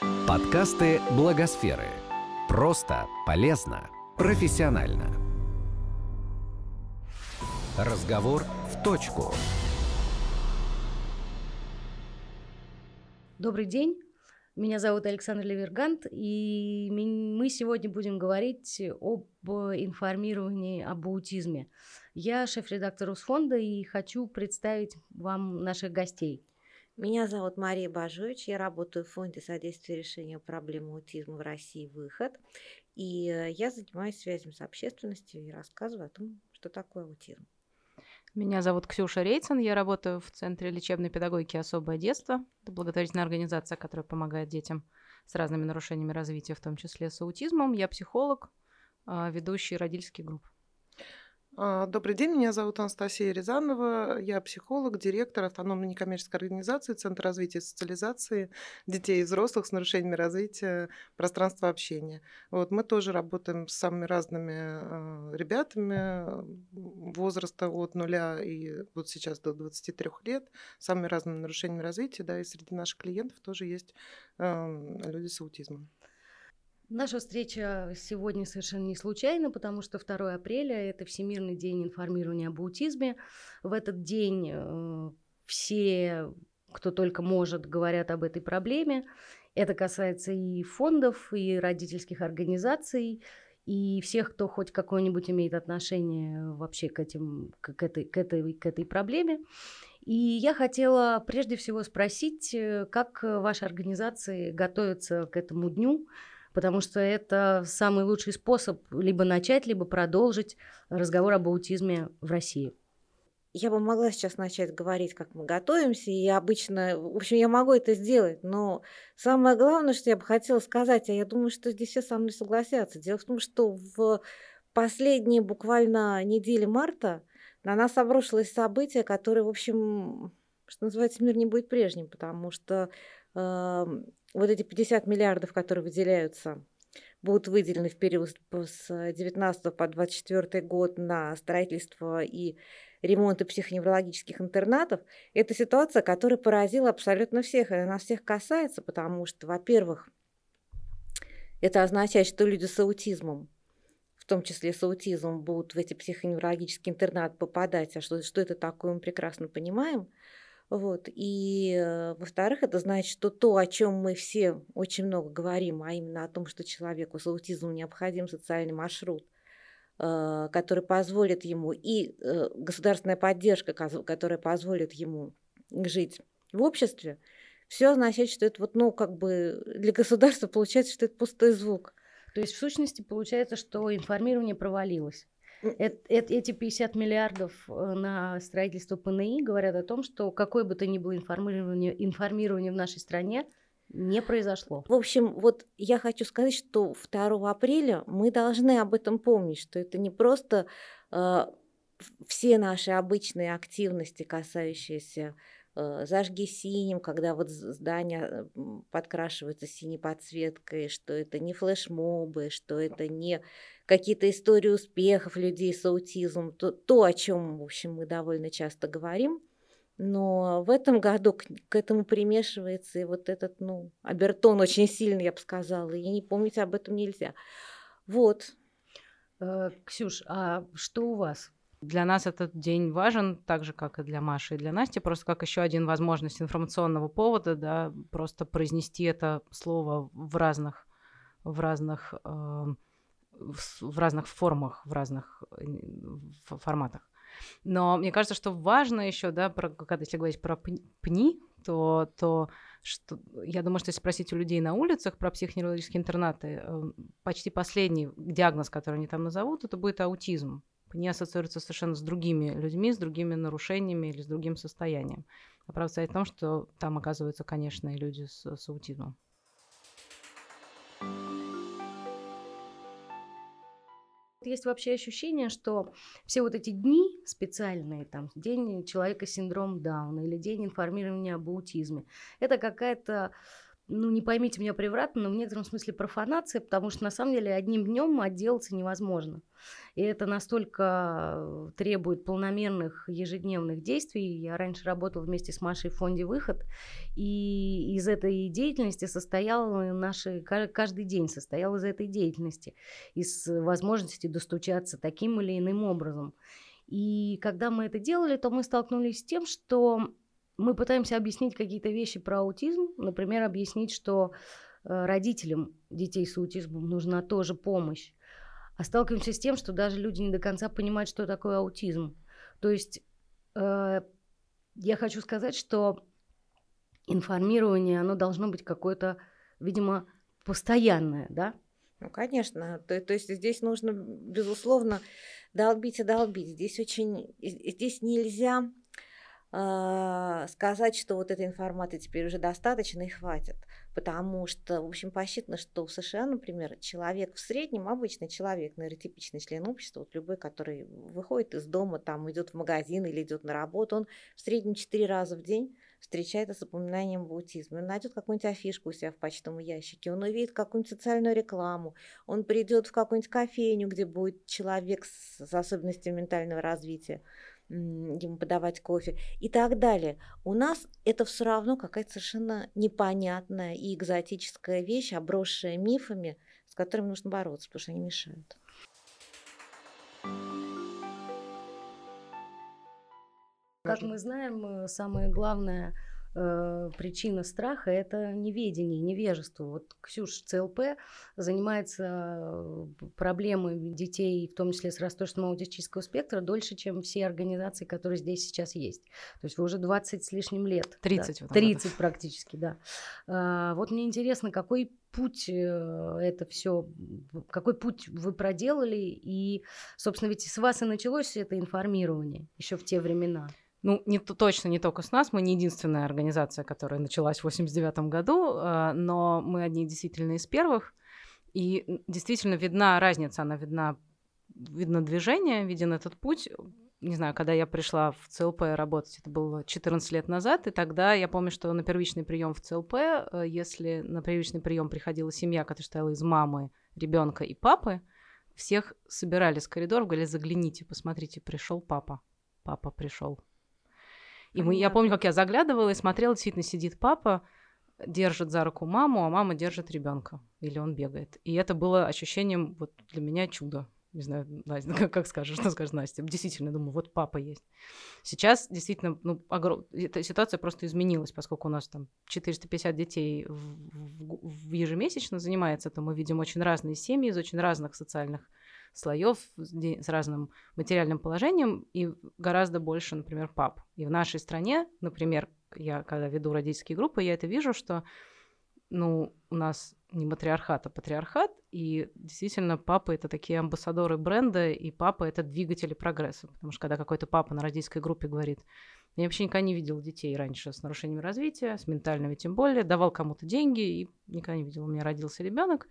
Подкасты Благосферы. Просто, полезно, профессионально. Разговор в точку. Добрый день. Меня зовут Александр Левергант, и мы сегодня будем говорить об информировании об аутизме. Я шеф-редактор УСФонда и хочу представить вам наших гостей. Меня зовут Мария Бажович, я работаю в Фонде содействия решению проблем аутизма в России «Выход», и э, я занимаюсь связью с общественностью и рассказываю о том, что такое аутизм. Меня зовут Ксюша Рейцин, я работаю в Центре лечебной педагогики «Особое детство». Это благотворительная организация, которая помогает детям с разными нарушениями развития, в том числе с аутизмом. Я психолог, а, ведущий родительских групп. А, добрый день, меня зовут Анастасия Рязанова, я психолог, директор автономной некоммерческой организации Центр развития и социализации детей и взрослых с нарушениями развития пространства общения. Вот, мы тоже работаем с самыми разными э, ребятами возраста от нуля и вот сейчас до 23 лет, с самыми разными нарушениями развития, да, и среди наших клиентов тоже есть люди с аутизмом. Наша встреча сегодня совершенно не случайна, потому что 2 апреля – это Всемирный день информирования об аутизме. В этот день э, все, кто только может, говорят об этой проблеме. Это касается и фондов, и родительских организаций, и всех, кто хоть какое-нибудь имеет отношение вообще к, этим, к, этой, к, этой, к этой проблеме. И я хотела прежде всего спросить, э, как ваши организации готовятся к этому дню, потому что это самый лучший способ либо начать, либо продолжить разговор об аутизме в России. Я бы могла сейчас начать говорить, как мы готовимся, и обычно, в общем, я могу это сделать, но самое главное, что я бы хотела сказать, а я думаю, что здесь все со мной согласятся. Дело в том, что в последние буквально недели марта на нас обрушилось событие, которое, в общем, что называется, мир не будет прежним, потому что вот эти 50 миллиардов, которые выделяются, будут выделены в период с 19 по 24 год на строительство и ремонт психоневрологических интернатов, это ситуация, которая поразила абсолютно всех, и она всех касается, потому что, во-первых, это означает, что люди с аутизмом, в том числе с аутизмом, будут в эти психоневрологические интернаты попадать, а что, что это такое, мы прекрасно понимаем – вот. И, э, во-вторых, это значит, что то, о чем мы все очень много говорим, а именно о том, что человеку с аутизмом необходим социальный маршрут, э, который позволит ему, и э, государственная поддержка, которая позволит ему жить в обществе, все означает, что это вот, ну, как бы для государства получается, что это пустой звук. То есть, в сущности, получается, что информирование провалилось. Эти 50 миллиардов э, на строительство ПНИ говорят о том, что какое бы то ни было информирование, информирование в нашей стране не произошло. В общем, вот я хочу сказать, что 2 апреля мы должны об этом помнить, что это не просто э, все наши обычные активности, касающиеся зажги синим, когда вот здание э, подкрашивается синей подсветкой, что это не флешмобы, что это не какие-то истории успехов людей с аутизмом, то, то, о чем, в общем, мы довольно часто говорим. Но в этом году к, к этому примешивается и вот этот, ну, обертон очень сильный, я бы сказала, и не помнить об этом нельзя. Вот. Э, Ксюш, а что у вас? Для нас этот день важен, так же, как и для Маши и для Насти, просто как еще один возможность информационного повода, да, просто произнести это слово в разных, в разных э, в разных формах, в разных э, форматах. Но мне кажется, что важно еще, да, про, когда если говорить про ПНИ, то, то что, я думаю, что если спросить у людей на улицах про психоневрологические интернаты, э, почти последний диагноз, который они там назовут, это будет аутизм. ПНИ ассоциируется совершенно с другими людьми, с другими нарушениями или с другим состоянием. А правда стоит в том, что там оказываются, конечно, и люди с, с аутизмом. Есть вообще ощущение, что все вот эти дни специальные, там, день человека с синдромом Дауна или день информирования об аутизме, это какая-то ну, не поймите меня превратно, но в некотором смысле профанация, потому что на самом деле одним днем отделаться невозможно. И это настолько требует полномерных ежедневных действий. Я раньше работала вместе с Машей в фонде «Выход», и из этой деятельности состоял наши, каждый день состоял из этой деятельности, из возможности достучаться таким или иным образом. И когда мы это делали, то мы столкнулись с тем, что мы пытаемся объяснить какие-то вещи про аутизм, например, объяснить, что э, родителям детей с аутизмом нужна тоже помощь, а сталкиваемся с тем, что даже люди не до конца понимают, что такое аутизм. То есть э, я хочу сказать, что информирование, оно должно быть какое-то, видимо, постоянное, да? Ну, конечно. То, то есть здесь нужно, безусловно, долбить и долбить. Здесь очень, здесь нельзя сказать, что вот этой информации теперь уже достаточно и хватит. Потому что, в общем, посчитано, что в США, например, человек в среднем, обычный человек, нейротипичный член общества, вот любой, который выходит из дома, там идет в магазин или идет на работу, он в среднем 4 раза в день встречается с упоминанием об аутизме. Он найдет какую-нибудь афишку у себя в почтовом ящике, он увидит какую-нибудь социальную рекламу, он придет в какую-нибудь кофейню, где будет человек с особенностями ментального развития, ему подавать кофе и так далее. У нас это все равно какая-то совершенно непонятная и экзотическая вещь, обросшая мифами, с которыми нужно бороться, потому что они мешают. Как мы знаем, э, самое главное – э, причина страха – это неведение, невежество. Вот Ксюш ЦЛП занимается э, проблемой детей, в том числе с расстройством аутистического спектра, дольше, чем все организации, которые здесь сейчас есть. То есть вы уже 20 с лишним лет. 30. Да? 30 практически, да. А, вот мне интересно, какой путь э, это все, какой путь вы проделали, и, собственно, ведь с вас и началось это информирование еще в те времена. Ну, не, точно не только с нас, мы не единственная организация, которая началась в 89 году, а, но мы одни действительно из первых. И действительно видна разница, она видна, видно движение, виден этот путь. Не знаю, когда я пришла в ЦЛП работать, это было 14 лет назад, и тогда я помню, что на первичный прием в ЦЛП, э, если на первичный прием приходила семья, которая стояла из мамы, ребенка и папы, всех собирали с коридора, говорили, загляните, посмотрите, пришел папа, папа пришел. И мы, я помню, как я заглядывала и смотрела, действительно сидит папа, держит за руку маму, а мама держит ребенка. Или он бегает. И это было ощущением вот для меня чудо. Не знаю, Настя, как, как скажешь, что скажешь Настя? Действительно, думаю, вот папа есть. Сейчас действительно, ну, огром... эта ситуация просто изменилась, поскольку у нас там 450 детей в, в, в ежемесячно занимается, то мы видим очень разные семьи из очень разных социальных слоев с разным материальным положением и гораздо больше, например, пап. И в нашей стране, например, я когда веду родительские группы, я это вижу, что ну, у нас не матриархат, а патриархат, и действительно папы это такие амбассадоры бренда, и папа это двигатели прогресса, потому что когда какой-то папа на родительской группе говорит, я вообще никогда не видел детей раньше с нарушениями развития, с ментальными тем более, давал кому-то деньги, и никогда не видел, у меня родился ребенок,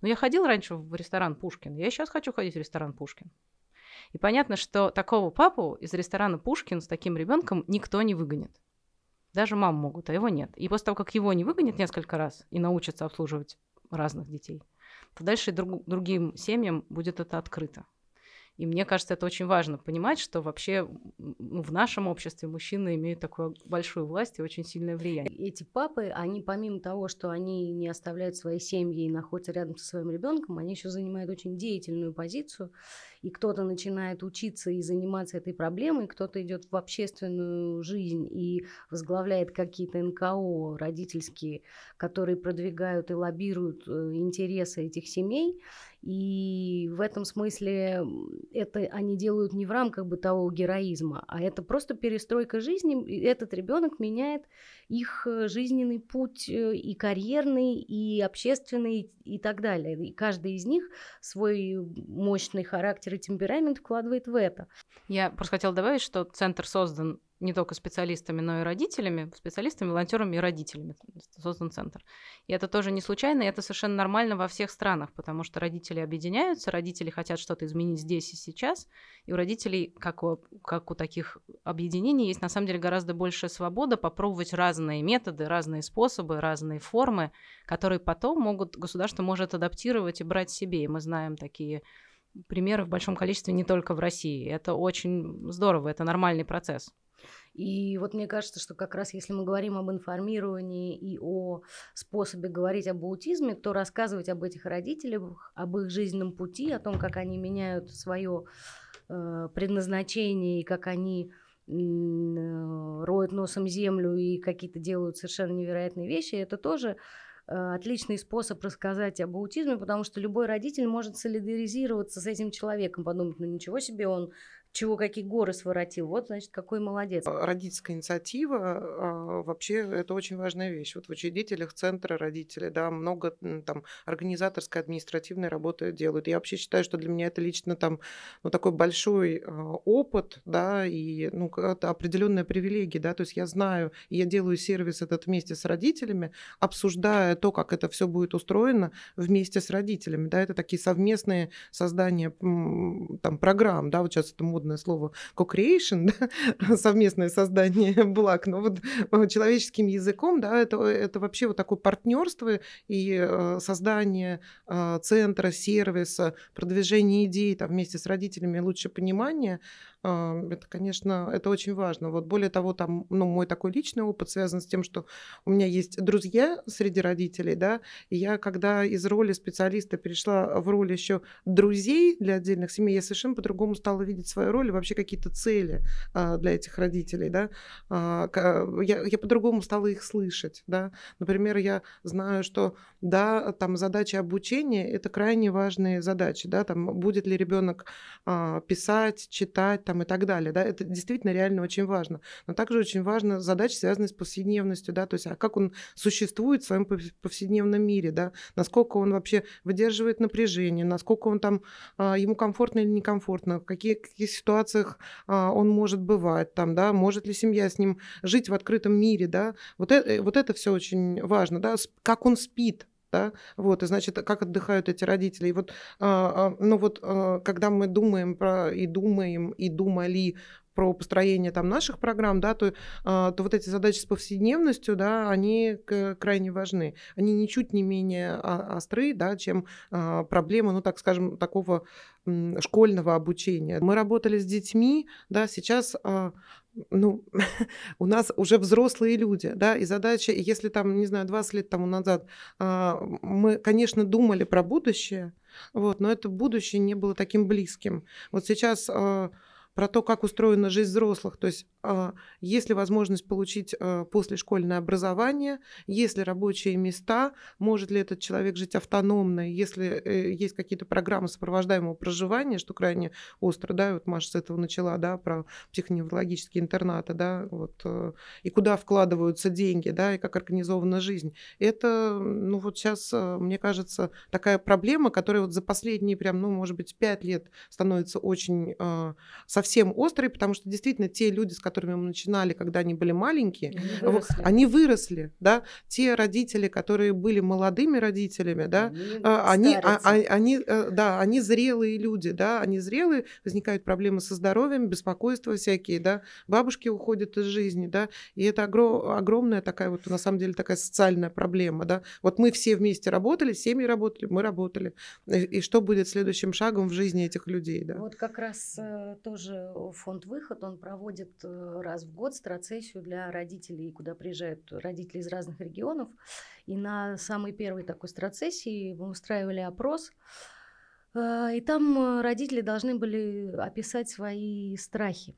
но я ходил раньше в ресторан Пушкин, я сейчас хочу ходить в ресторан Пушкин. И понятно, что такого папу из ресторана Пушкин с таким ребенком никто не выгонит. Даже мам могут, а его нет. И после того, как его не выгонят несколько раз и научатся обслуживать разных детей, то дальше друг, другим семьям будет это открыто. И мне кажется, это очень важно понимать, что вообще ну, в нашем обществе мужчины имеют такую большую власть и очень сильное влияние. Эти папы, они помимо того, что они не оставляют свои семьи и находятся рядом со своим ребенком, они еще занимают очень деятельную позицию. И кто-то начинает учиться и заниматься этой проблемой, кто-то идет в общественную жизнь и возглавляет какие-то НКО родительские, которые продвигают и лоббируют э, интересы этих семей. И в этом смысле это они делают не в рамках бытового героизма, а это просто перестройка жизни. Этот ребенок меняет их э, жизненный путь э, и карьерный, и общественный, и так далее. И каждый из них свой мощный характер и темперамент вкладывает в это. Я просто хотела добавить, что центр создан не только специалистами, но и родителями, специалистами, волонтерами и родителями создан центр. И это тоже не случайно, и это совершенно нормально во всех странах, потому что родители объединяются, родители хотят что-то изменить здесь и сейчас, и у родителей, как у, как у таких объединений, есть на самом деле гораздо большая свобода попробовать разные методы, разные способы, разные формы, которые потом могут, государство может адаптировать и брать себе. И мы знаем такие примеры в большом количестве не только в России. Это очень здорово, это нормальный процесс. И вот мне кажется, что как раз если мы говорим об информировании и о способе говорить об аутизме, то рассказывать об этих родителях, об их жизненном пути, о том, как они меняют свое э, предназначение и как они э, роют носом землю и какие-то делают совершенно невероятные вещи, это тоже э, отличный способ рассказать об аутизме, потому что любой родитель может солидаризироваться с этим человеком, подумать, ну ничего себе, он чего какие горы своротил. Вот, значит, какой молодец. А, родительская инициатива а, вообще это очень важная вещь. Вот в учредителях центра родителей, да, много там организаторской, административной работы делают. Я вообще считаю, что для меня это лично там, ну, такой большой а, опыт, да, и, ну, это определенная привилегия, да, то есть я знаю, я делаю сервис этот вместе с родителями, обсуждая то, как это все будет устроено вместе с родителями, да, это такие совместные создания там программ, да, вот сейчас это модно модное слово co-creation, да, совместное создание благ, но вот э, человеческим языком, да, это, это вообще вот такое партнерство и э, создание э, центра, сервиса, продвижение идей там, вместе с родителями, лучше понимание, это, конечно, это очень важно. Вот более того, там, ну, мой такой личный опыт связан с тем, что у меня есть друзья среди родителей, да, и я, когда из роли специалиста перешла в роль еще друзей для отдельных семей, я совершенно по-другому стала видеть свою роль и вообще какие-то цели а, для этих родителей, да. А, я, я по-другому стала их слышать, да. Например, я знаю, что, да, там задача обучения – это крайне важные задачи, да, там будет ли ребенок а, писать, читать, там и так далее, да, это действительно реально очень важно. Но также очень важна задача, связанная с повседневностью, да, то есть а как он существует в своем повседневном мире, да, насколько он вообще выдерживает напряжение, насколько он там, а, ему комфортно или некомфортно, в каких, каких ситуациях а, он может бывать там, да, может ли семья с ним жить в открытом мире, да, вот это, вот это все очень важно, да, как он спит, да, вот, и значит, как отдыхают эти родители. И вот, а, а, ну вот, а, когда мы думаем про, и думаем, и думали про построение там наших программ, да, то, то вот эти задачи с повседневностью, да, они крайне важны. Они ничуть не менее остры, да, чем проблемы, ну, так скажем, такого школьного обучения. Мы работали с детьми, да, сейчас ну, у нас уже взрослые люди, да, и задача, если там, не знаю, 20 лет тому назад а, мы, конечно, думали про будущее, вот, но это будущее не было таким близким. Вот сейчас а, про то, как устроена жизнь взрослых. То есть а, есть ли возможность получить а, послешкольное образование, есть ли рабочие места, может ли этот человек жить автономно, если э, есть какие-то программы сопровождаемого проживания, что крайне остро, да, вот Маша с этого начала, да, про психоневрологические интернаты, да, вот, э, и куда вкладываются деньги, да, и как организована жизнь. Это, ну вот сейчас, э, мне кажется, такая проблема, которая вот за последние прям, ну, может быть, пять лет становится очень совсем совсем острый, потому что действительно те люди, с которыми мы начинали, когда они были маленькие, они выросли, они выросли да, те родители, которые были молодыми родителями, да, они, они, а, а, они, э, да, они зрелые люди, да, они зрелые, возникают проблемы со здоровьем, беспокойства всякие, да, бабушки уходят из жизни, да, и это огром, огромная такая вот, на самом деле, такая социальная проблема, да, вот мы все вместе работали, семьи работали, мы работали, и, и что будет следующим шагом в жизни этих людей, да. Вот как раз э, тоже фонд «Выход», он проводит э, раз в год страцессию для родителей, куда приезжают родители из разных регионов. И на самой первой такой страцессии мы устраивали опрос, э, и там э, родители должны были описать свои страхи.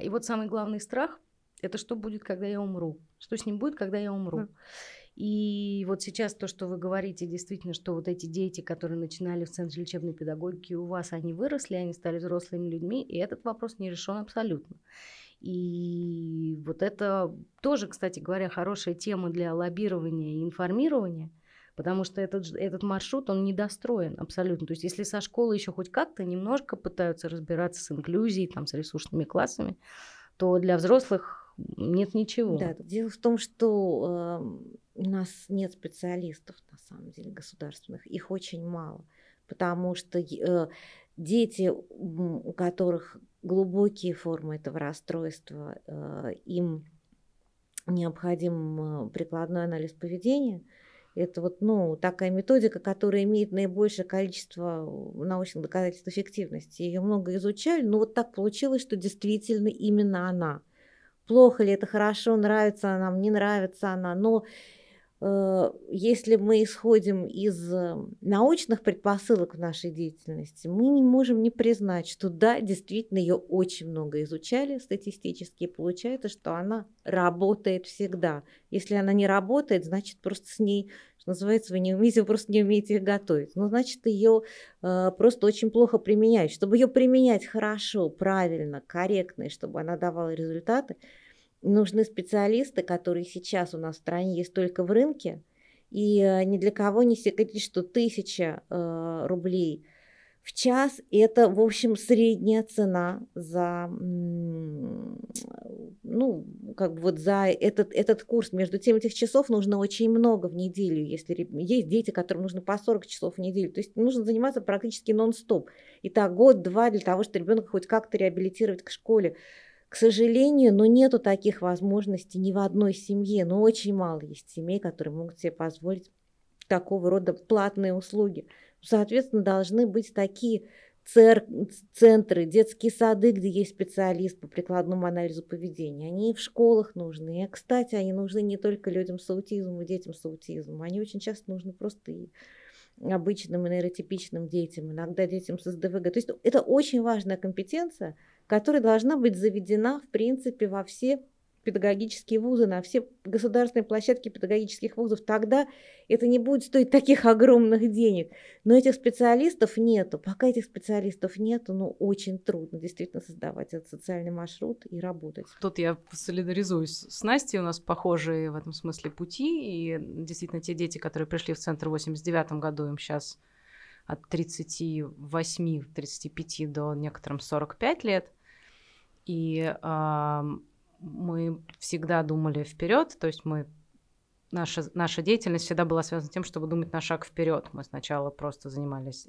И вот самый главный страх – это что будет, когда я умру? Что с ним будет, когда я умру? Mm. И вот сейчас то, что вы говорите, действительно, что вот эти дети, которые начинали в Центре лечебной педагогики, у вас они выросли, они стали взрослыми людьми, и этот вопрос не решен абсолютно. И вот это тоже, кстати говоря, хорошая тема для лоббирования и информирования, потому что этот, этот маршрут, он недостроен абсолютно. То есть если со школы еще хоть как-то немножко пытаются разбираться с инклюзией, там, с ресурсными классами, то для взрослых нет ничего. Да, дело в том, что э, у нас нет специалистов, на самом деле, государственных. Их очень мало, потому что э, дети, у которых глубокие формы этого расстройства, э, им необходим прикладной анализ поведения – это вот, ну, такая методика, которая имеет наибольшее количество научных доказательств эффективности. Ее много изучали, но вот так получилось, что действительно именно она. Плохо ли это, хорошо, нравится она не нравится она, но Э, если мы исходим из э, научных предпосылок в нашей деятельности, мы не можем не признать, что да, действительно ее очень много изучали статистически, и получается, что она работает всегда. Если она не работает, значит просто с ней, называется, вы не умеете, вы просто не умеете готовить. Ну, значит, ее э, просто очень плохо применяют. Чтобы ее применять хорошо, правильно, корректно, и чтобы она давала результаты, нужны специалисты, которые сейчас у нас в стране есть только в рынке, и э, ни для кого не секрет, что тысяча э, рублей в час – это, в общем, средняя цена за, ну, как бы вот за этот, этот курс. Между тем, этих часов нужно очень много в неделю, если есть дети, которым нужно по 40 часов в неделю. То есть нужно заниматься практически нон-стоп. И так год-два для того, чтобы ребенка хоть как-то реабилитировать к школе. К сожалению, но нету таких возможностей ни в одной семье, но очень мало есть семей, которые могут себе позволить такого рода платные услуги. Соответственно, должны быть такие цер- центры, детские сады, где есть специалист по прикладному анализу поведения. Они и в школах нужны. И, кстати, они нужны не только людям с аутизмом и детям с аутизмом. Они очень часто нужны просто и обычным и нейротипичным детям, иногда детям с СДВГ. То есть это очень важная компетенция – которая должна быть заведена, в принципе, во все педагогические вузы, на все государственные площадки педагогических вузов, тогда это не будет стоить таких огромных денег. Но этих специалистов нету. Пока этих специалистов нету, ну, очень трудно действительно создавать этот социальный маршрут и работать. Тут я солидаризуюсь с Настей, у нас похожие в этом смысле пути, и действительно те дети, которые пришли в центр в 89 году, им сейчас от 38-35 до некоторым 45 лет – и э, мы всегда думали вперед, то есть мы наша, наша деятельность всегда была связана с тем, чтобы думать на шаг вперед. Мы сначала просто занимались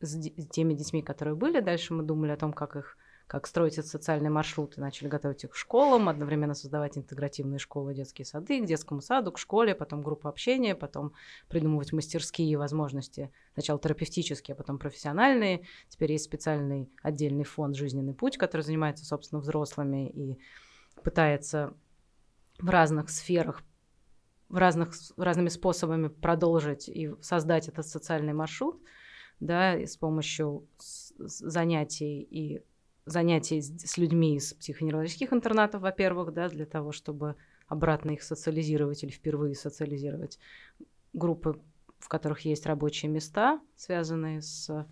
с теми детьми, которые были, дальше мы думали о том, как их как строить этот социальный маршрут, и начали готовить их к школам, одновременно создавать интегративные школы, детские сады, к детскому саду, к школе, потом группа общения, потом придумывать мастерские возможности, сначала терапевтические, а потом профессиональные. Теперь есть специальный отдельный фонд «Жизненный путь», который занимается, собственно, взрослыми и пытается в разных сферах в разных, разными способами продолжить и создать этот социальный маршрут, да, с помощью занятий и занятий с людьми из психоневрологических интернатов, во-первых, да, для того, чтобы обратно их социализировать или впервые социализировать. Группы, в которых есть рабочие места, связанные с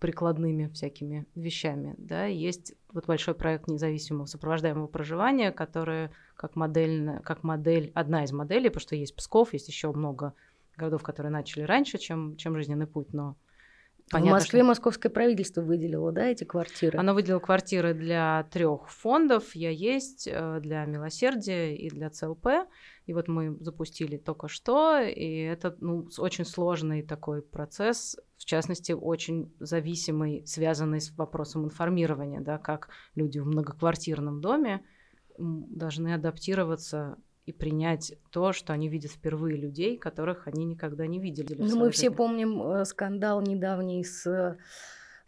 прикладными всякими вещами. Да. Есть вот большой проект независимого сопровождаемого проживания, который как модель, как модель, одна из моделей, потому что есть Псков, есть еще много городов, которые начали раньше, чем, чем жизненный путь, но Понятно, в Москве что... московское правительство выделило, да, эти квартиры? Оно выделило квартиры для трех фондов. Я есть э, для милосердия и для ЦЛП. И вот мы запустили только что, и это ну, очень сложный такой процесс, в частности, очень зависимый, связанный с вопросом информирования, да, как люди в многоквартирном доме должны адаптироваться и принять то, что они видят впервые людей, которых они никогда не видели. Ну, мы жизни. все помним э, скандал недавний с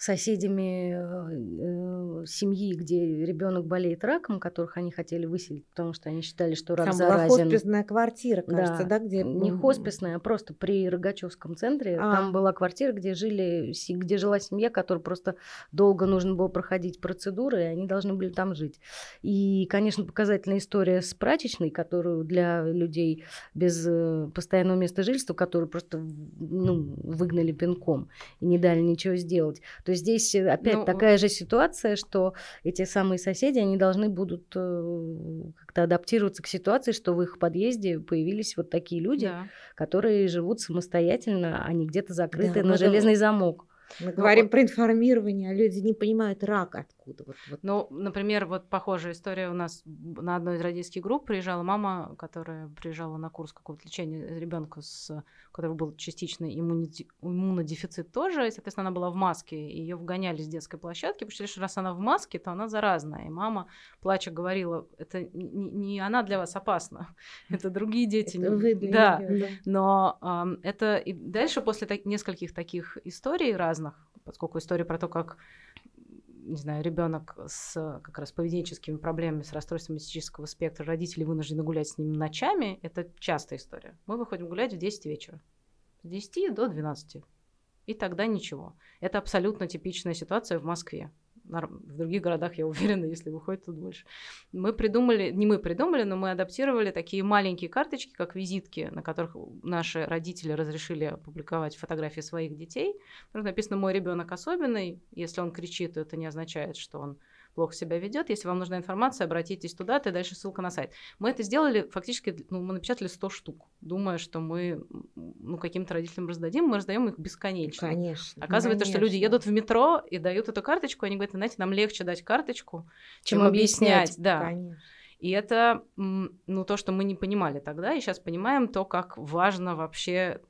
соседями э, семьи, где ребенок болеет раком, которых они хотели выселить, потому что они считали, что рак Там заразен. была хосписная квартира, кажется, да, да где не хосписная, а просто при Рогачевском центре. А. Там была квартира, где жили, где жила семья, которая просто долго нужно было проходить процедуры, и они должны были там жить. И, конечно, показательная история с прачечной, которую для людей без э, постоянного места жительства, которую просто ну, выгнали пинком и не дали ничего сделать. То То есть здесь э, опять ну, такая же ситуация, что эти самые соседи, они должны будут э, как-то адаптироваться к ситуации, что в их подъезде появились вот такие люди, да. которые живут самостоятельно, а не где-то закрыты да, на железный замок. Мы ну, говорим вот... про информирование, а люди не понимают рак откуда. Вот, вот. Ну, например, вот похожая история у нас на одной из родительских групп приезжала мама, которая приезжала на курс какого-то лечения ребенка, с, у которого был частичный иммунодефицит тоже, и, соответственно, она была в маске, ее вгоняли с детской площадки, потому что раз она в маске, то она заразная. И мама, плача, говорила, это не, не она для вас опасна, это другие дети. Это вы для да. Нее, да. Но э, это и дальше после так... нескольких таких историй разных, поскольку история про то, как не знаю, ребенок с как раз поведенческими проблемами, с расстройством мистического спектра, родители вынуждены гулять с ним ночами, это частая история. Мы выходим гулять в 10 вечера. С 10 до 12. И тогда ничего. Это абсолютно типичная ситуация в Москве в других городах, я уверена, если выходит, тут больше. Мы придумали, не мы придумали, но мы адаптировали такие маленькие карточки, как визитки, на которых наши родители разрешили публиковать фотографии своих детей. Там написано «Мой ребенок особенный». Если он кричит, то это не означает, что он плохо себя ведет. Если вам нужна информация, обратитесь туда, и дальше ссылка на сайт. Мы это сделали фактически, ну, мы напечатали 100 штук, думая, что мы ну, каким-то родителям раздадим, мы раздаем их бесконечно. Конечно. Оказывается, конечно. что люди едут в метро и дают эту карточку, они говорят, знаете, нам легче дать карточку, чем, чем объяснять. объяснять. Да. Конечно. И это, ну, то, что мы не понимали тогда, и сейчас понимаем то, как важно вообще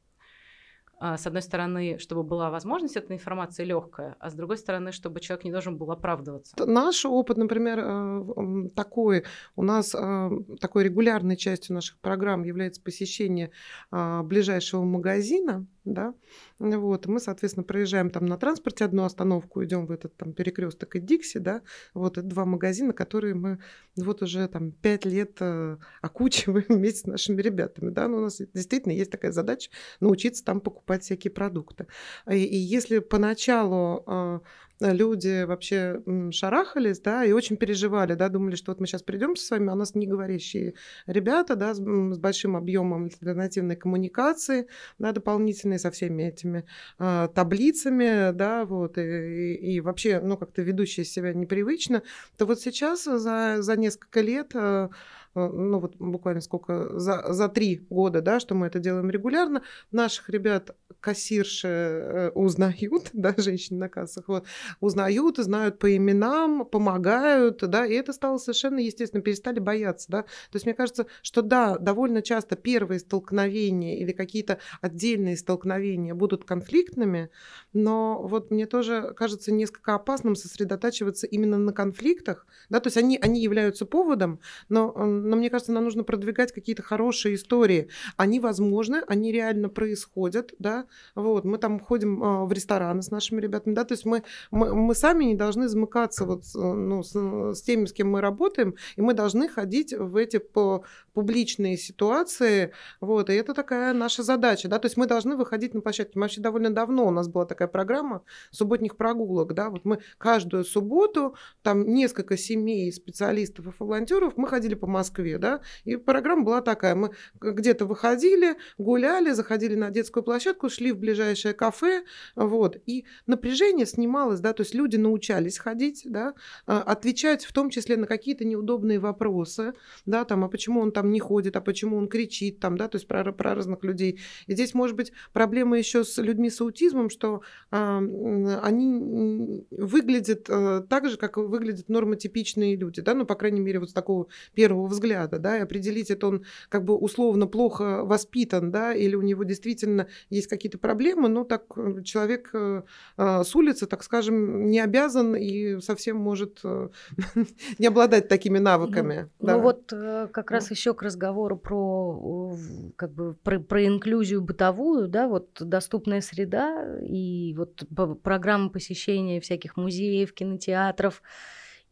с одной стороны, чтобы была возможность этой информации легкая, а с другой стороны, чтобы человек не должен был оправдываться. Наш опыт, например, э, такой, у нас э, такой регулярной частью наших программ является посещение а, ближайшего магазина, да, вот, мы, соответственно, проезжаем там на транспорте одну остановку, идем в этот там перекресток и Дикси, да, вот, это два магазина, которые мы вот уже там пять лет э, окучиваем вместе с нашими ребятами, да, но у нас действительно есть такая задача научиться там покупать всякие продукты. И, и если поначалу э, люди вообще шарахались, да, и очень переживали, да, думали, что вот мы сейчас придем с вами, а у нас не говорящие ребята, да, с, с большим объемом альтернативной коммуникации, да, дополнительной со всеми этими э, таблицами, да, вот, и, и, вообще, ну, как-то ведущие себя непривычно, то вот сейчас за, за несколько лет э, Э, ну вот буквально сколько, за, за три года, да, что мы это делаем регулярно, наших ребят кассирши э, узнают, да, женщины на кассах, вот, узнают, знают по именам, помогают, да, и это стало совершенно естественно, перестали бояться, да, то есть мне кажется, что да, довольно часто первые столкновения или какие-то отдельные столкновения будут конфликтными, но вот мне тоже кажется несколько опасным сосредотачиваться именно на конфликтах, да, то есть они, они являются поводом, но но мне кажется, нам нужно продвигать какие-то хорошие истории. Они возможны, они реально происходят, да, вот, мы там ходим а, в рестораны с нашими ребятами, да, то есть мы, мы, мы сами не должны замыкаться вот, ну, с, с теми, с кем мы работаем, и мы должны ходить в эти по, публичные ситуации, вот, и это такая наша задача, да, то есть мы должны выходить на площадке. Мы вообще довольно давно у нас была такая программа субботних прогулок, да, вот мы каждую субботу, там несколько семей, специалистов и волонтеров, мы ходили по Москве, Москве, да, и программа была такая, мы где-то выходили, гуляли, заходили на детскую площадку, шли в ближайшее кафе, вот, и напряжение снималось, да, то есть люди научались ходить, да, а, отвечать в том числе на какие-то неудобные вопросы, да, там, а почему он там не ходит, а почему он кричит, там, да, то есть про, про разных людей. И здесь может быть проблема еще с людьми с аутизмом, что а, они выглядят а, так же, как выглядят нормотипичные люди, да, ну, по крайней мере, вот с такого первого взгляда взгляда, да, и определить, это он как бы условно плохо воспитан, да, или у него действительно есть какие-то проблемы, но так э, человек э, э, с улицы, так скажем, не обязан и совсем может не обладать такими навыками. Ну, да. ну вот как раз ну. еще к разговору про как бы про, про инклюзию бытовую, да, вот доступная среда и вот программы посещения всяких музеев, кинотеатров,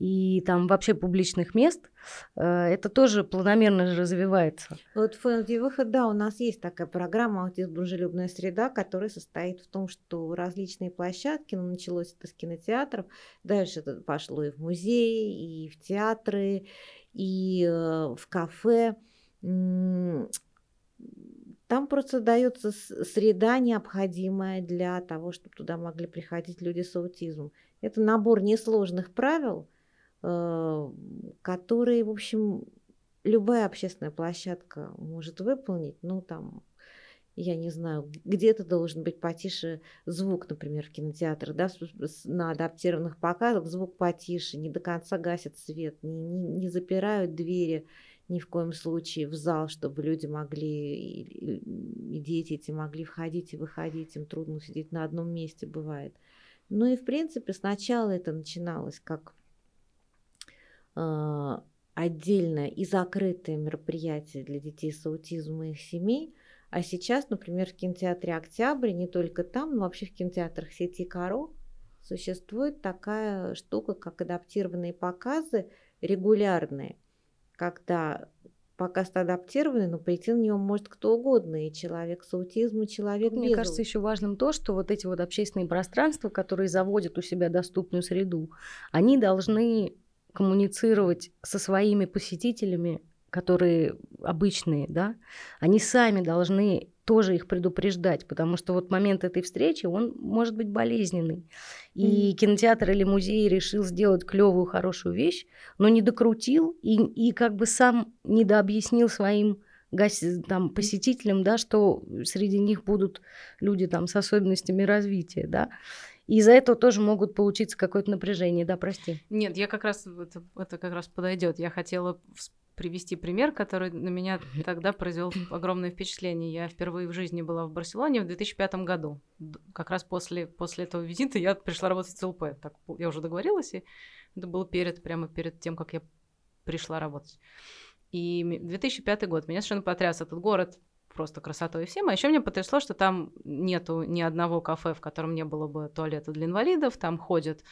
и там вообще публичных мест, э, это тоже планомерно развивается. Вот в фонде выход, да, у нас есть такая программа «Аутизм. Дружелюбная среда», которая состоит в том, что различные площадки, ну, началось это с кинотеатров, дальше это пошло и в музеи, и в театры, и э, в кафе, там просто дается среда необходимая для того, чтобы туда могли приходить люди с аутизмом. Это набор несложных правил, э, которые, в общем, любая общественная площадка может выполнить. Ну, там, я не знаю, где-то должен быть потише звук, например, в кинотеатрах, да, на адаптированных показах звук потише, не до конца гасят свет, не, не, не запирают двери ни в коем случае в зал, чтобы люди могли, и, и дети эти могли входить и выходить, им трудно сидеть на одном месте бывает. Ну и в принципе сначала это начиналось как э, отдельное и закрытое мероприятие для детей с аутизмом и их семей, а сейчас, например, в кинотеатре «Октябрь», не только там, но вообще в кинотеатрах сети «Каро» существует такая штука, как адаптированные показы регулярные, когда показ адаптированный, но прийти на него может кто угодно, и человек с аутизмом, и человек Мне без кажется, еще важным то, что вот эти вот общественные пространства, которые заводят у себя доступную среду, они должны коммуницировать со своими посетителями которые обычные, да, они сами должны тоже их предупреждать, потому что вот момент этой встречи, он может быть болезненный. И кинотеатр или музей решил сделать клевую, хорошую вещь, но не докрутил и, и как бы сам недообъяснил своим там, посетителям, да, что среди них будут люди там, с особенностями развития. Да. И из-за этого тоже могут получиться какое-то напряжение, да, прости. Нет, я как раз, это, это как раз подойдет. Я хотела привести пример, который на меня тогда произвел огромное впечатление. Я впервые в жизни была в Барселоне в 2005 году. Как раз после, после этого визита я пришла работать в ЦЛП. Так, я уже договорилась, и это было перед, прямо перед тем, как я пришла работать. И 2005 год. Меня совершенно потряс этот город просто красотой всем. А еще мне потрясло, что там нету ни одного кафе, в котором не было бы туалета для инвалидов. Там ходят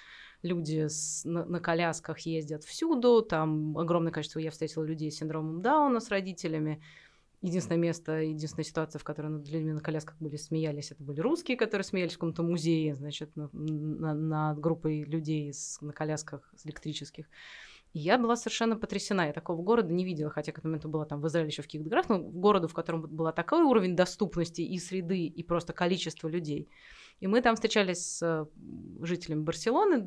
люди с, на, на колясках ездят всюду, там огромное количество, я встретила людей с синдромом Дауна с родителями. Единственное место, единственная ситуация, в которой над людьми на колясках были смеялись, это были русские, которые смеялись в каком-то музее, значит, над, над, над группой людей с, на колясках с электрических. И я была совершенно потрясена. Я такого города не видела, хотя к этому моменту была там в Израиле еще в Киевград, но городу, в котором был такой уровень доступности и среды, и просто количество людей. И мы там встречались с э, жителями Барселоны,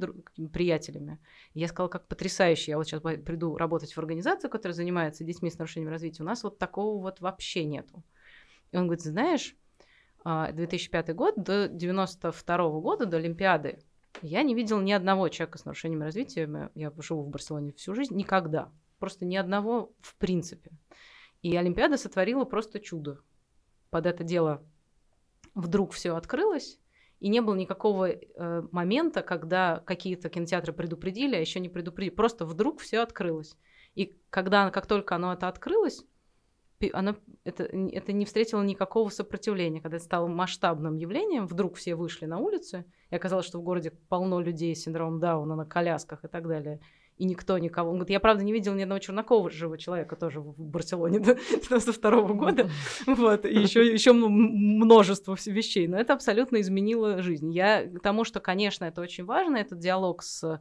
приятелями. И я сказала, как потрясающе. Я вот сейчас приду работать в организацию, которая занимается детьми с нарушением развития. У нас вот такого вот вообще нету. И он говорит, знаешь, 2005 а, год, до 92 года, до Олимпиады, я не видел ни одного человека с нарушением развития. Я живу в Барселоне всю жизнь. Никогда. Просто ни одного в принципе. И Олимпиада сотворила просто чудо. Под это дело вдруг все открылось, и не было никакого э, момента, когда какие-то кинотеатры предупредили, а еще не предупредили. Просто вдруг все открылось. И когда, как только оно это открылось, оно, это, это не встретило никакого сопротивления. Когда это стало масштабным явлением, вдруг все вышли на улицы, и оказалось, что в городе полно людей с синдромом Дауна на колясках и так далее и никто никого. Он говорит, я, правда, не видел ни одного чернокожего человека тоже в Барселоне до 92 года. Вот, и еще, еще множество вещей. Но это абсолютно изменило жизнь. Я к тому, что, конечно, это очень важно, этот диалог с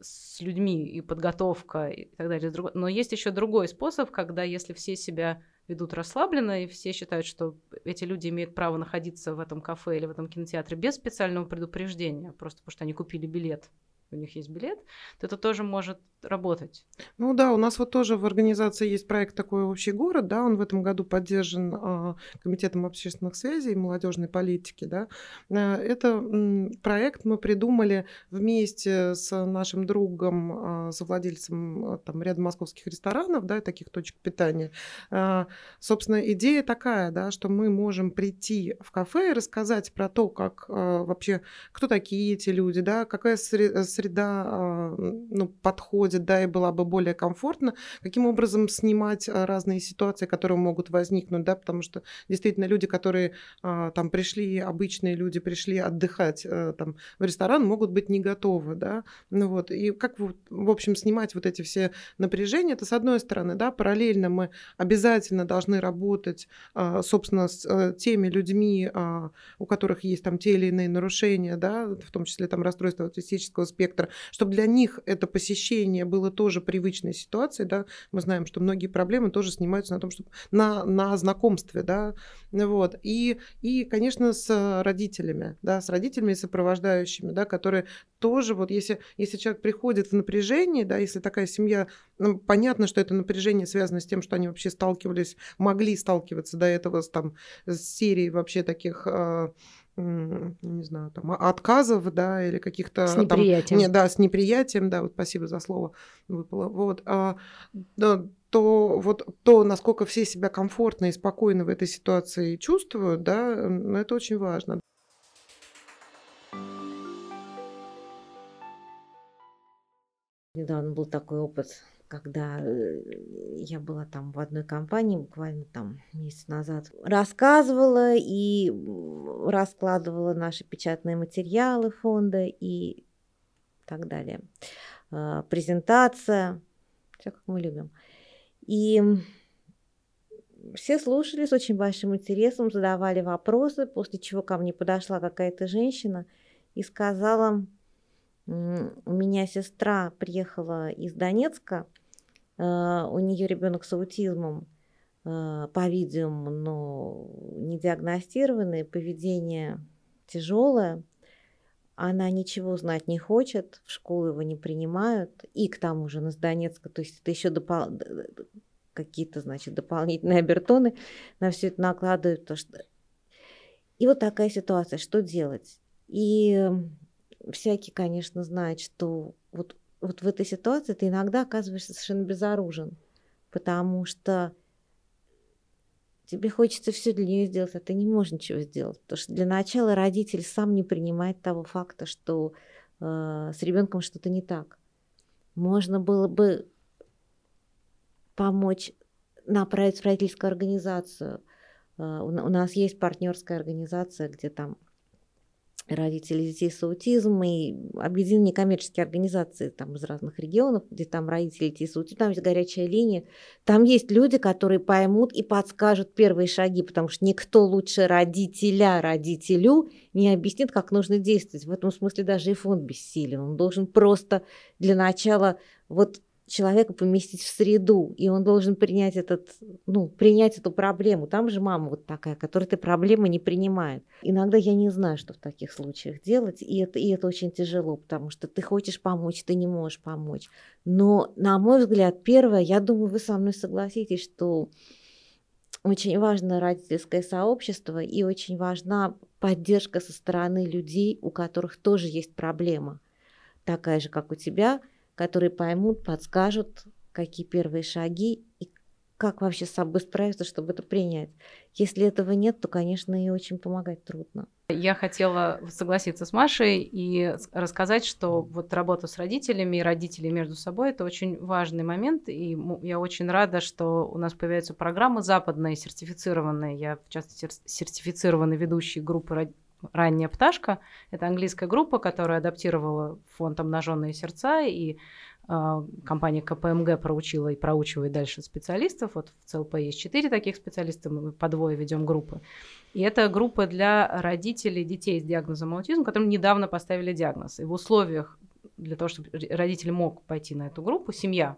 с людьми и подготовка и так далее. Но есть еще другой способ, когда если все себя ведут расслабленно, и все считают, что эти люди имеют право находиться в этом кафе или в этом кинотеатре без специального предупреждения, просто потому что они купили билет у них есть билет, то это тоже может работать. Ну да, у нас вот тоже в организации есть проект такой общий город, да, он в этом году поддержан э, комитетом общественных связей и молодежной политики, да. Э, это м, проект мы придумали вместе с нашим другом, э, совладельцем э, там ряда московских ресторанов, да, таких точек питания. Э, собственно, идея такая, да, что мы можем прийти в кафе и рассказать про то, как э, вообще, кто такие эти люди, да, какая среда среда а, ну, подходит, да, и была бы более комфортна, каким образом снимать а, разные ситуации, которые могут возникнуть, да, потому что действительно люди, которые а, там пришли, обычные люди пришли отдыхать там в ресторан, могут быть не готовы, да, ну вот, и как, в общем, снимать вот эти все напряжения, это с одной стороны, да, параллельно мы обязательно должны работать, собственно, с э, теми людьми, у которых есть там те или иные нарушения, да, в том числе там расстройство аутистического спектра, спектра, чтобы для них это посещение было тоже привычной ситуацией, да, мы знаем, что многие проблемы тоже снимаются на том, чтобы на, на знакомстве, да, вот, и, и, конечно, с родителями, да, с родителями и сопровождающими, да, которые тоже, вот если, если человек приходит в напряжение, да, если такая семья, ну, понятно, что это напряжение связано с тем, что они вообще сталкивались, могли сталкиваться до этого с, там, с серией вообще таких а, не знаю, там, отказов, да, или каких-то... С неприятием. Там, не, да, с неприятием, да, вот спасибо за слово выпало. Вот, а, да, то вот то, насколько все себя комфортно и спокойно в этой ситуации чувствуют, да, это очень важно. Недавно был такой опыт, когда э, я была там в одной компании буквально там месяц назад, рассказывала и раскладывала наши печатные материалы фонда и так далее. А, презентация, все как мы любим. И все слушали с очень большим интересом, задавали вопросы, после чего ко мне подошла какая-то женщина и сказала, у меня сестра приехала из Донецка, у нее ребенок с аутизмом, а, по-видимому, но не диагностированный, поведение тяжелое, она ничего знать не хочет, в школу его не принимают, и к тому же на Донецка, то есть это еще допол... какие-то, значит, дополнительные обертоны на все это накладывают. То, что... И вот такая ситуация, что делать? И всякий, конечно, знает, что вот, вот в этой ситуации ты иногда оказываешься совершенно безоружен, потому что тебе хочется все для нее сделать, а ты не можешь ничего сделать. Потому что для начала родитель сам не принимает того факта, что э, с ребенком что-то не так. Можно было бы помочь направить в родительскую организацию. Э, у нас есть партнерская организация, где там родители детей с аутизмом и объединены некоммерческие организации там, из разных регионов, где там родители детей с аутизмом, там есть горячая линия. Там есть люди, которые поймут и подскажут первые шаги, потому что никто лучше родителя родителю не объяснит, как нужно действовать. В этом смысле даже и фонд бессилен. Он должен просто для начала вот человека поместить в среду, и он должен принять этот, ну, принять эту проблему. Там же мама вот такая, которая этой проблемы не принимает. Иногда я не знаю, что в таких случаях делать, и это, и это очень тяжело, потому что ты хочешь помочь, ты не можешь помочь. Но, на мой взгляд, первое, я думаю, вы со мной согласитесь, что очень важно родительское сообщество и очень важна поддержка со стороны людей, у которых тоже есть проблема, такая же, как у тебя – которые поймут, подскажут, какие первые шаги и как вообще с собой справиться, чтобы это принять. Если этого нет, то, конечно, и очень помогать трудно. Я хотела согласиться с Машей и рассказать, что вот работа с родителями и родители между собой – это очень важный момент, и я очень рада, что у нас появляются программы западные, сертифицированные. Я, в частности, сертифицированный ведущий группы «Ранняя пташка». Это английская группа, которая адаптировала фонд «Обнаженные сердца», и э, компания КПМГ проучила и проучивает дальше специалистов. Вот в ЦЛП есть четыре таких специалиста, мы по двое ведем группы. И это группа для родителей детей с диагнозом аутизм, которым недавно поставили диагноз. И в условиях для того, чтобы родитель мог пойти на эту группу, семья,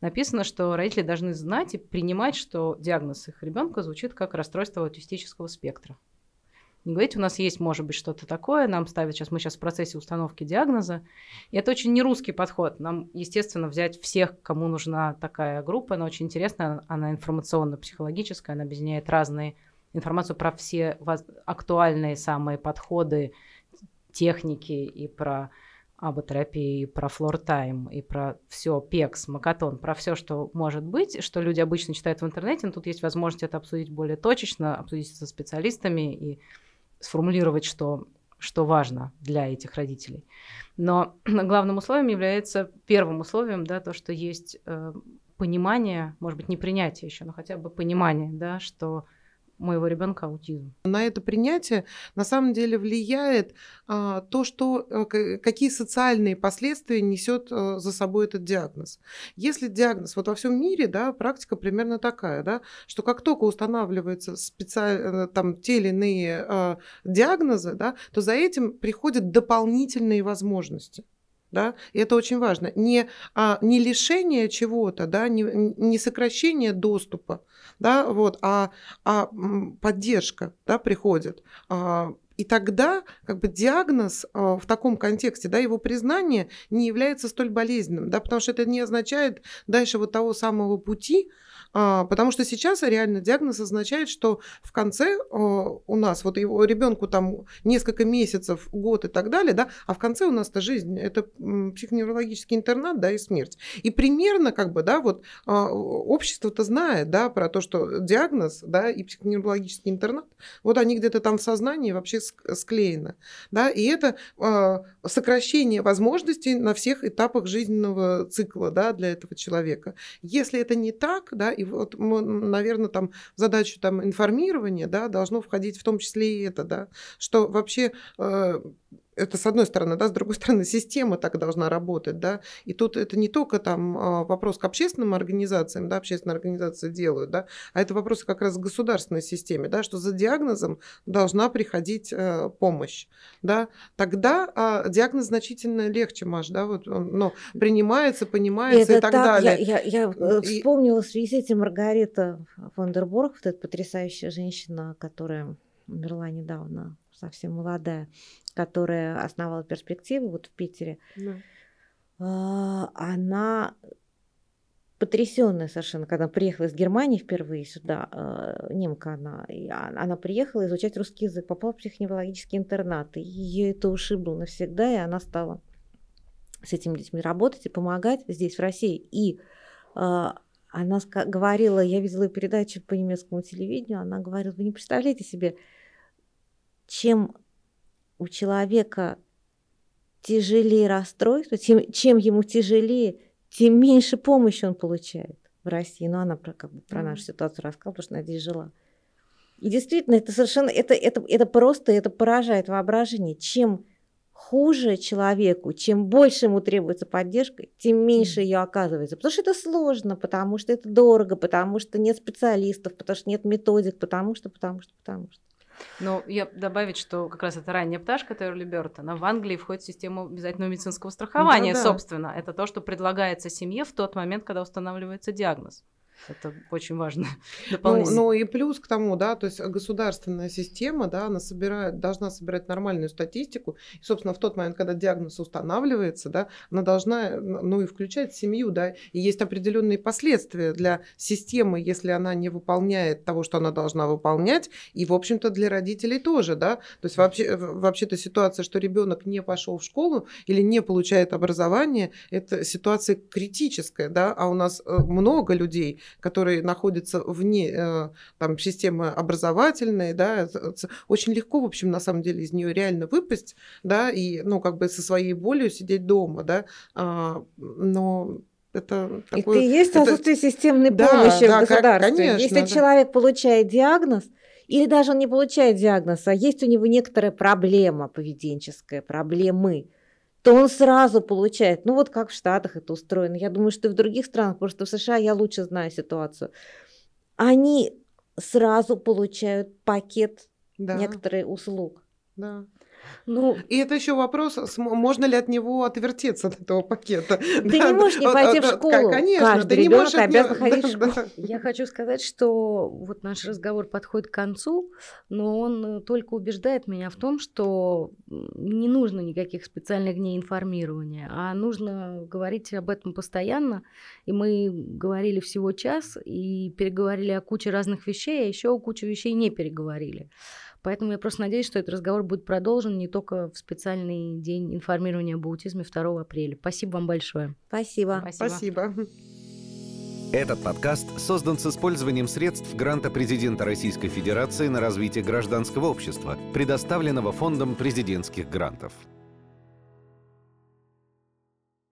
написано, что родители должны знать и принимать, что диагноз их ребенка звучит как расстройство аутистического спектра. Не говорить, у нас есть, может быть, что-то такое, нам ставят сейчас, мы сейчас в процессе установки диагноза. И это очень не русский подход. Нам, естественно, взять всех, кому нужна такая группа, она очень интересная, она информационно-психологическая, она объединяет разные информацию про все актуальные самые подходы, техники и про аботерапии, и про флор-тайм, и про все, пекс, макатон, про все, что может быть, что люди обычно читают в интернете, но тут есть возможность это обсудить более точечно, обсудить со специалистами и сформулировать, что, что важно для этих родителей. Но главным условием является, первым условием, да, то, что есть э, понимание, может быть, не принятие еще, но хотя бы понимание, да, что моего ребенка аутизм. На это принятие на самом деле влияет а, то, что а, какие социальные последствия несет а, за собой этот диагноз. Если диагноз вот во всем мире, да, практика примерно такая, да, что как только устанавливаются специально там те или иные а, диагнозы, да, то за этим приходят дополнительные возможности. Да, и это очень важно. Не, а, не лишение чего-то, да, не, не сокращение доступа, да, вот, а, а поддержка, да, приходит. А, и тогда как бы диагноз а, в таком контексте, да, его признание не является столь болезненным, да, потому что это не означает дальше вот того самого пути, потому что сейчас реально диагноз означает, что в конце а, у нас вот его ребенку там несколько месяцев, год и так далее, да, а в конце у нас-то жизнь, это психоневрологический интернат, да, и смерть. И примерно как бы, да, вот а, общество-то знает, да, про то, что диагноз, да, и психоневрологический интернат, вот они где-то там в сознании вообще склеены, да, и это сокращение возможностей на всех этапах жизненного цикла, да, для этого человека. Если это не так, да, и вот, наверное, там задачу там информирования, да, должно входить в том числе и это, да, что вообще э, это с одной стороны, да, с другой стороны, система так должна работать, да, и тут это не только там а, вопрос к общественным организациям, да, общественные организации делают, да, а это вопрос как раз к государственной системе, да, что за диагнозом должна приходить э, помощь, да, тогда э, диагноз значительно легче, Маш, да, вот, но принимается, понимается это и так, так далее. Я, я, я э, и... вспомнила в связи с этим Маргарита Фондерборг, вот эта потрясающая женщина, которая умерла недавно, совсем молодая, которая основала перспективу вот в Питере, да. А, она потрясенная совершенно, когда приехала из Германии впервые сюда, а, немка она, и она приехала изучать русский язык, попала в психоневрологический интернат, и ее это ушибло навсегда, и она стала с этими детьми работать и помогать здесь, в России. И э, она говорила, я видела передачу по немецкому телевидению, она говорила, вы не представляете себе, чем у человека тяжелее расстройство, тем, чем ему тяжелее, тем меньше помощи он получает в России. Но она про, как бы, про нашу ситуацию рассказала, потому что она здесь жила. И действительно, это совершенно, это, это, это просто, это поражает воображение. Чем хуже человеку, чем больше ему требуется поддержка, тем меньше ее оказывается. Потому что это сложно, потому что это дорого, потому что нет специалистов, потому что нет методик, потому что, потому что, потому что. Но я добавить, что как раз это ранняя пташка Терли Бёрта, она в Англии входит в систему обязательного медицинского страхования, да, да. собственно. Это то, что предлагается семье в тот момент, когда устанавливается диагноз. Это очень важно. Ну, ну и плюс к тому, да, то есть государственная система, да, она собирает, должна собирать нормальную статистику. И, собственно, в тот момент, когда диагноз устанавливается, да, она должна, ну и включать семью, да, и есть определенные последствия для системы, если она не выполняет того, что она должна выполнять, и, в общем-то, для родителей тоже, да. То есть вообще, вообще-то ситуация, что ребенок не пошел в школу или не получает образование, это ситуация критическая, да, а у нас э, много людей, которые находятся вне э, там, системы образовательной, да, очень легко, в общем, на самом деле из нее реально выпасть, да, и, ну, как бы со своей болью сидеть дома, да, а, но это такое... Это и есть это... отсутствие системной да, помощи да, в государстве. Конечно, Если да. человек получает диагноз, или даже он не получает диагноз, а есть у него некоторая проблема поведенческая, проблемы, то он сразу получает. Ну вот как в Штатах это устроено. Я думаю, что и в других странах, потому что в США я лучше знаю ситуацию. Они сразу получают пакет да. некоторых услуг. Да. Ну, и это еще вопрос, можно ли от него отвертеться от этого пакета. Ты да, не можешь не пойти в школу. Конечно, Каждый ты не можешь обязан не... ходить в школу. Я хочу сказать, что вот наш разговор подходит к концу, но он только убеждает меня в том, что не нужно никаких специальных дней информирования, а нужно говорить об этом постоянно. И мы говорили всего час и переговорили о куче разных вещей, а еще о куче вещей не переговорили. Поэтому я просто надеюсь, что этот разговор будет продолжен не только в специальный день информирования об аутизме 2 апреля. Спасибо вам большое. Спасибо. Спасибо. Спасибо. Этот подкаст создан с использованием средств гранта президента Российской Федерации на развитие гражданского общества, предоставленного Фондом президентских грантов.